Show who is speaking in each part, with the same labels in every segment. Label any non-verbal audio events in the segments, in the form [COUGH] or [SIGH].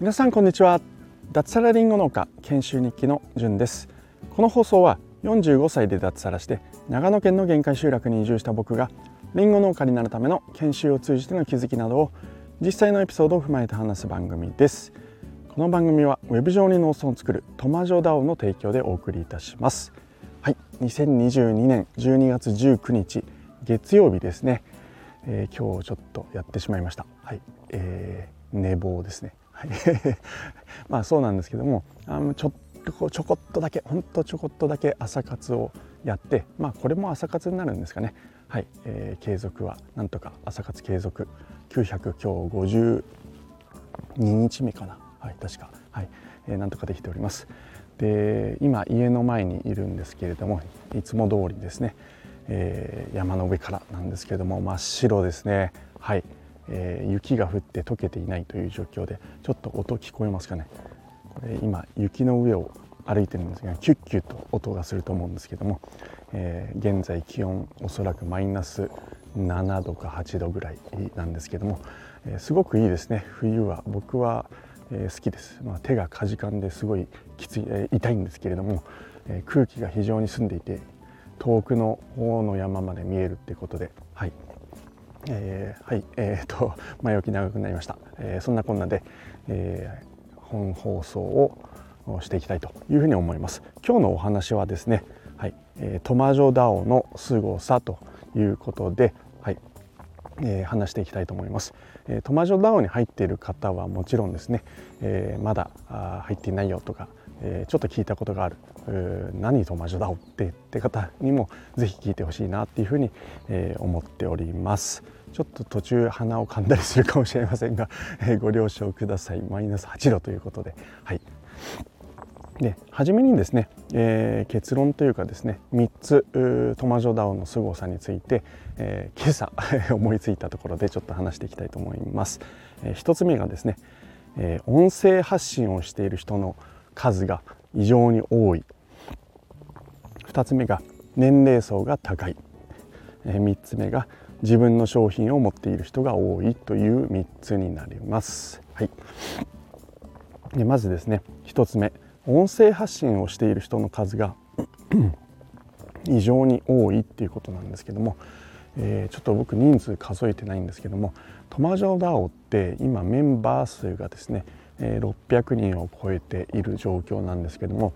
Speaker 1: 皆さんこんにちは。脱サラリンゴ農家研修日記のじゅんです。この放送は45歳で脱サラして長野県の限界集落に移住した僕がリンゴ農家になるための研修を通じての気づきなどを実際のエピソードを踏まえて話す番組です。この番組はウェブ上に農村を作るトマジョダオの提供でお送りいたします。はい。2022年12月19日月曜日ですね、えー、今日ちょっとやってしまいました。はい、えー、寝坊ですね。はい。[LAUGHS] まあそうなんですけどもあのちょちょこっとだけほんとちょこっとだけ朝活をやってまあこれも朝活になるんですかね。はい、えー、継続はなんとか朝活継続。900今日52日目かな。はい確か。はい、えー、なんとかできております。で今家の前にいるんですけれどもいつも通りですね、えー、山の上からなんですけれども真っ白ですね。はい、えー、雪が降って溶けていないという状況でちょっと音聞こえますかね。これ今雪の上を歩いてるんですがキュッキュッと音がすると思うんですけども、えー、現在気温おそらくマイナス7度か8度ぐらいなんですけども、えー、すごくいいですね。冬は僕はえー、好きです、まあ、手がかじかんですごいきつい、えー、痛いんですけれども、え、空気が非常に澄んでいて遠くの方の山まで見えるっていうことで。はい、えー、はい。えーと、前置き長くなりました、えー、そんなこんなで、えー、本放送をしていきたいというふうに思います。今日のお話はですね、はい。えー、トマジョダオの凄さということで、はい。えー、話していきたいと思います。えー、トマジョダオに入っている方はもちろんですね、えー、まだ入っていないよとか、えー、ちょっと聞いたことがある何トマジョダオってって方にもぜひ聞いてほしいなっていうふうに、えー、思っております。ちょっと途中鼻をかんだりするかもしれませんが、えー、ご了承くださいマイナス8度ということではいで初めにですね、えー、結論というかですね3つトマジョダオの凄さについて、えー、今朝思いついたところでちょっと話していきたいと思います。えー、1つ目がですね、え、音声発信をしている人の数が異常に多い。2つ目が年齢層が高い、3つ目が自分の商品を持っている人が多いという3つになります。はい、でまずですね1つ目。音声発信をしている人の数が [CLEARS THROAT] 異常に多いっていうことなんですけども、えー、ちょっと僕人数数えてないんですけども TomajoDAO って今メンバー数がですね、え、600人を超えている状況なんですけども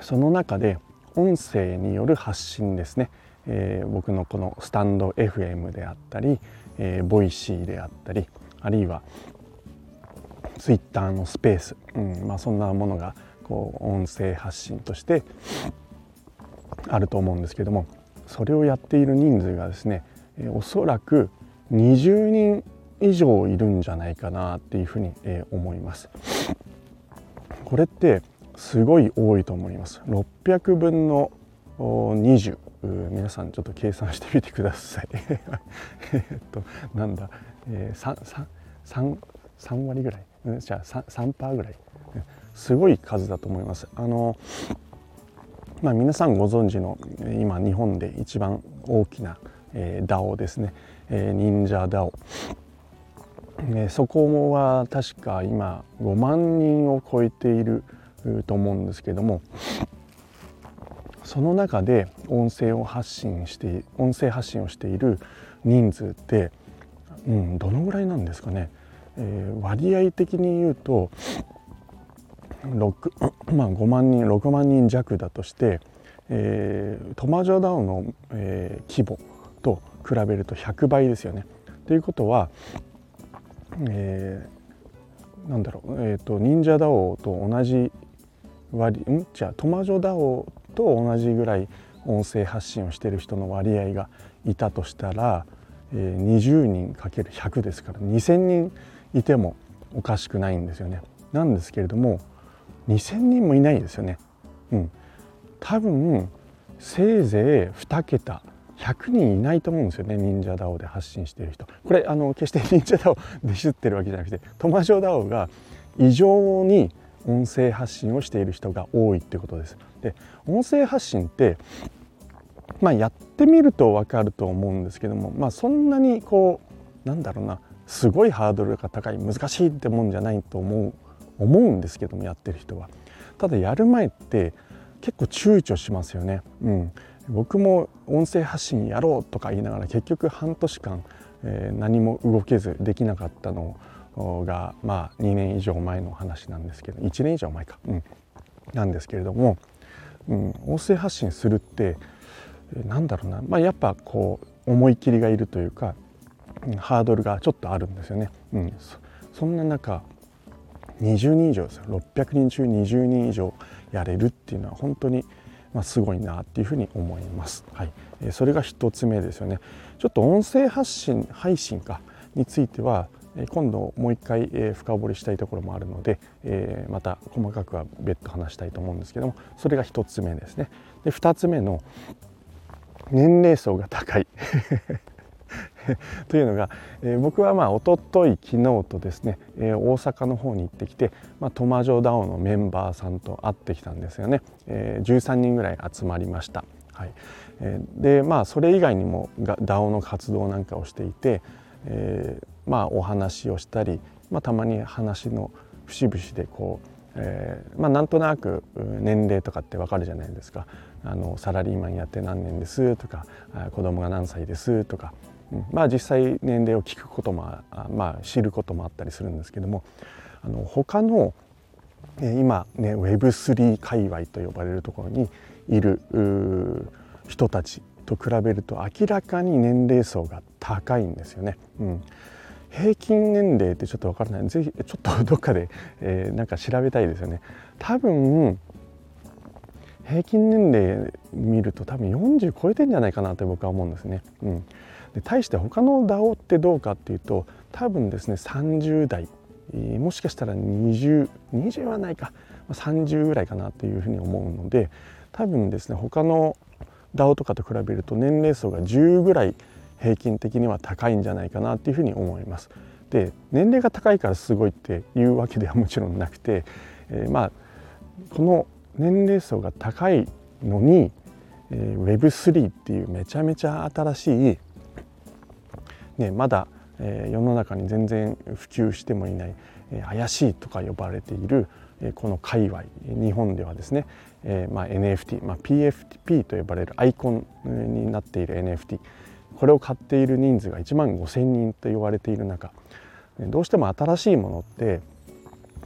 Speaker 1: その中で音声による発信ですね、えー、僕のこのスタンド FM であったり、えー、 Voicy であったりあるいはツイッターのスペース、うんまあ、そんなものがこう音声発信としてあると思うんですけどもそれをやっている人数がですねおそらく20人以上いるんじゃないかなっていうふうに思います。これってすごい多いと思います。600分の20皆さんちょっと計算してみてください。[LAUGHS] えっとなんだ、えー、3, 3, 3割ぐらい？じゃあ 3%, 3ぐらい？すごい数だと思います。あのまあ、皆さんご存知の今日本で一番大きな、えー、DAO ですね、えー、忍者 DAO、え、そこは確か今5万人を超えていると思うんですけどもその中で音声を発信して音声発信をしている人数って、うん、どのぐらいなんですかねえー、割合的に言うと6、[CLEARS THROAT] まあ、5万人6万人弱だとして、えー、トマジョダウンの、えー、規模と比べると100倍ですよね。ということは、えー、なんだろう、えーと、忍者ダオと同じ割ん？じゃあトマジョダオと同じぐらい音声発信をしてる人の割合がいたとしたら、えー、20人 ×100 ですから2,000人いてもおかしくないんですよね。なんですけれども2,000人もいないですよね。うん、多分せいぜい2桁100人いないと思うんですよね忍者ダオで発信している人これあの決して忍者ダオでしってるわけじゃなくてトマジョダオが異常に音声発信をしている人が多いってことです。で音声発信ってまあやってみると分かると思うんですけどもまあそんなにこうなんだろうなすごいハードルが高い難しいってもんじゃないと思う思うんですけどもやってる人は。ただやる前って結構躊躇しますよね。うん、僕も音声発信やろうとか言いながら結局半年間、えー、何も動けずできなかったのがまあ2年以上前の話なんですけど1年以上前か、うん、なんですけれども、うん、音声発信するってなんだろうな、まあ、やっぱこう思い切りがいるというか、うん、ハードルがちょっとあるんですよね。うん、そそんな中20人以上ですよ。600人中20人以上やれるっていうのは本当にまあ、すごいなっていうふに思います。はい、えそれが1つ目ですよね。ちょっと音声発信配信かについては今度もう一回深掘りしたいところもあるのでまた細かくは別途話したいと思うんですけどもそれが1つ目ですね。で2つ目の年齢層が高い [LAUGHS] というのが、えー、僕はまあ一昨日昨日とですね、えー、大阪の方に行ってきて、まあ、トマジョダオのメンバーさんと会ってきたんですよね、えー、13人ぐらい集まりました。はい。えー、でまあそれ以外にも DAO の活動なんかをしていて、えー、まあお話をしたり、まあ、たまに話の節々でこうえーまあ、なんとなく年齢とかってわかるじゃないですか。あのサラリーマンやって何年ですとか子供が何歳ですとか、まあ実際年齢を聞くことも、まあ、知ることもあったりするんですけどもあの他の今ね Web3 界隈と呼ばれるところにいる人たちと比べると明らかに年齢層が高いんですよね。うん。平均年齢ってちょっと分からない。ぜひちょっとどっかで、えー、なんか調べたいですよね。多分平均年齢見ると多分40超えてんじゃないかなと僕は思うんですね。うん、で対して他の DAO ってどうかっていうと多分ですね30代もしかしたら2020 20はないか30ぐらいかなっていうふうに思うので多分ですね他の DAO とかと比べると年齢層が10ぐらい平均的には高いんじゃないかなっていうふうに思います。で年齢が高いからすごいっていうわけではもちろんなくて、えー、まあこの年齢層が高いのに、えー、Web3 っていうめちゃめちゃ新しい、ね、まだ、えー、世の中に全然普及してもいない、えー、怪しいとか呼ばれている、えー、この界隈日本ではですね、えーまあ、NFT、まあ、PFP と呼ばれるアイコンになっている NFT これを買っている人数が1万5,000人と言われている中どうしても新しいものって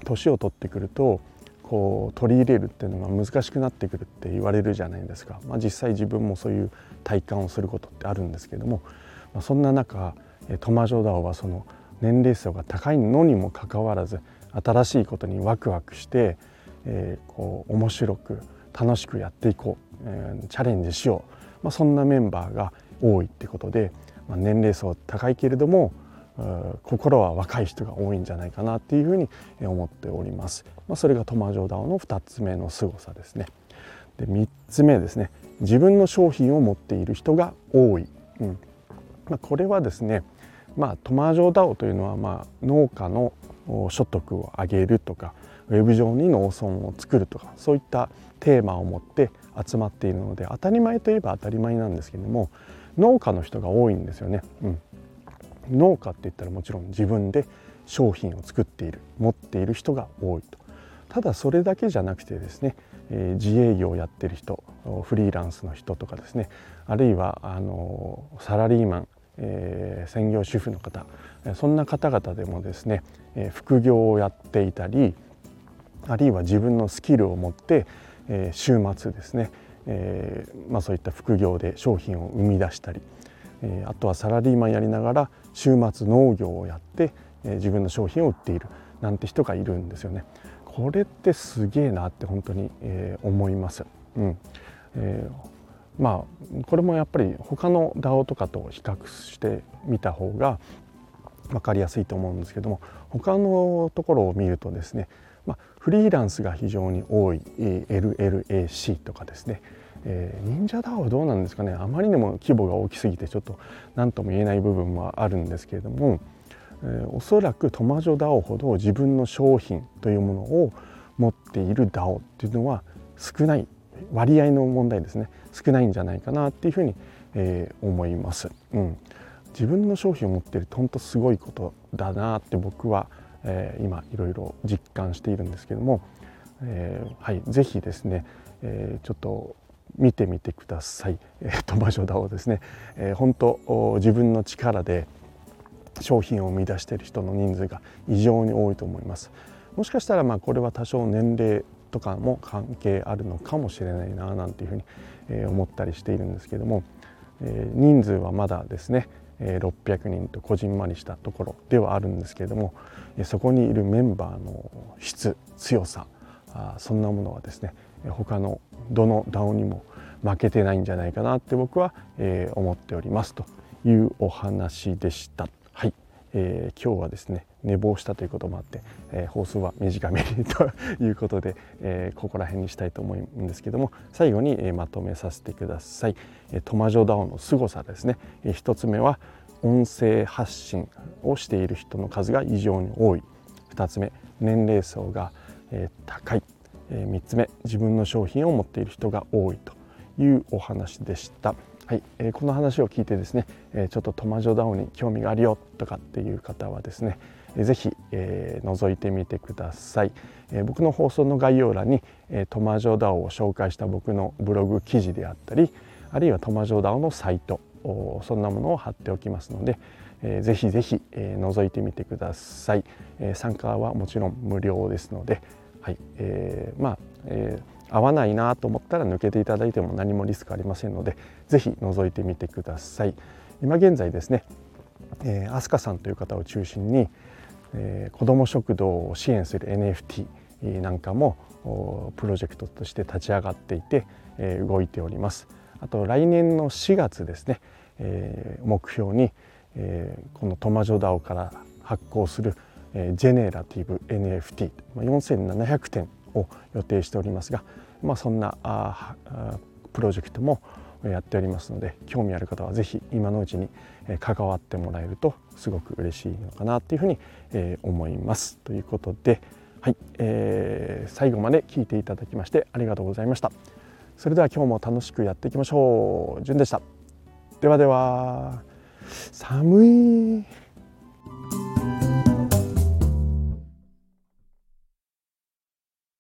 Speaker 1: 年を取ってくるとこう取り入れるっていうのが難しくなってくるって言われるじゃないですか、まあ、実際自分もそういう体感をすることってあるんですけども、まあ、そんな中トマジョダオはその年齢層が高いのにもかかわらず新しいことにワクワクして、えー、こう面白く楽しくやっていこう、えー、チャレンジしよう、まあ、そんなメンバーが多いってことで、まあ、年齢層高いけれども心は若い人が多いんじゃないかなっていうふうに思っております。まあ、それがトマジョダオの2つ目の凄さですね。で3つ目ですね自分の商品を持っている人が多い。うんまあ、これはですね、まあ、トマージョーダオというのは、まあ、農家の所得を上げるとかウェブ上に農村を作るとかそういったテーマを持って集まっているので当たり前といえば当たり前なんですけども農家の人が多いんですよね。うん、農家って言ったらもちろん自分で商品を作っている持っている人が多いとただそれだけじゃなくてですね、自営業をやってる人フリーランスの人とかですねあるいはあのサラリーマン、えー、専業主婦の方そんな方々でもですね、えー、副業をやっていたりあるいは自分のスキルを持って、えー、週末ですね、えーまあ、そういった副業で商品を生み出したり、えー、あとはサラリーマンやりながら週末農業をやって、えー、自分の商品を売っているなんて人がいるんですよね。これってすげえなって本当に、えー、思います。うんえー、まあこれもやっぱり他の DAO とかと比較してみた方が分かりやすいと思うんですけども他のところを見るとですね、まあ、フリーランスが非常に多い LLAC とかですね、えー、忍者 DAO はどうなんですかねあまりにも規模が大きすぎてちょっと何とも言えない部分もあるんですけれども、えー、おそらくトマジョ DAO ほど自分の商品というものを持っている DAO っていうのは少ない割合の問題ですね。少ないんじゃないかなっていうふうに、えー、思います。うん、自分の商品を持っていると本当すごいことだなって僕は、えー、今いろいろ実感しているんですけども、えー、はい是非ですね、えー、ちょっと見てみてください、えー、トマジョダをですね、えー、本当自分の力で商品を生み出している人の人数が異常に多いと思います。もしかしたらまあこれは多少年齢とかも関係あるのかもしれないななんていうふうに、え、思ったりしているんですけども、え、人数はまだですね600人とこじんまりしたところではあるんですけれどもそこにいるメンバーの質強さそんなものはですね他のどの DAO にも負けてないんじゃないかなって僕は、思っておりますというお話でした。はい、えー、今日はですね寝坊したということもあって、えー、放送は短めにということで、えー、ここら辺にしたいと思うんですけども最後に、え、まとめさせてください。え、トマジョ DAO の凄さですね、え、1つ目は音声発信をしている人の数が異常に多い2つ目年齢層が、え、高いえ3つ目自分の商品を持っている人が多いというお話でした。はい、えー、この話を聞いてですね、え、ちょっとトマジョダウンに興味があるよとかっていう方はですね、えー、ぜひ、え、覗いてみてください、え、僕の放送の概要欄に、え、トマジョダオを紹介した僕のブログ記事であったりあるいはトマジョダオのサイトそんなものを貼っておきますので、えー、ぜひぜひ、えー、覗いてみてください、えー、参加はもちろん無料ですので、はいえー、まあ、えー、合わないなと思ったら抜けていただいても何もリスクありませんので是非覗いてみてください。今現在ですね、えー、アスカさんという方を中心に、えー、子ども食堂を支援する NFT なんかもプロジェクトとして立ち上がっていて、えー、動いております。あと来年の4月ですね、えー、目標に、えー、このトマジョダオから発行するジェネラティブ NFT 4700点を予定しておりますが、まあ、そんなあプロジェクトもやっておりますので興味ある方は是非今のうちに関わってもらえるとすごく嬉しいのかなというふうに思います。ということで、はいえー、最後まで聞いていただきましてありがとうございました。それでは今日も楽しくやっていきましょう。じゅんでした。ではでは寒い。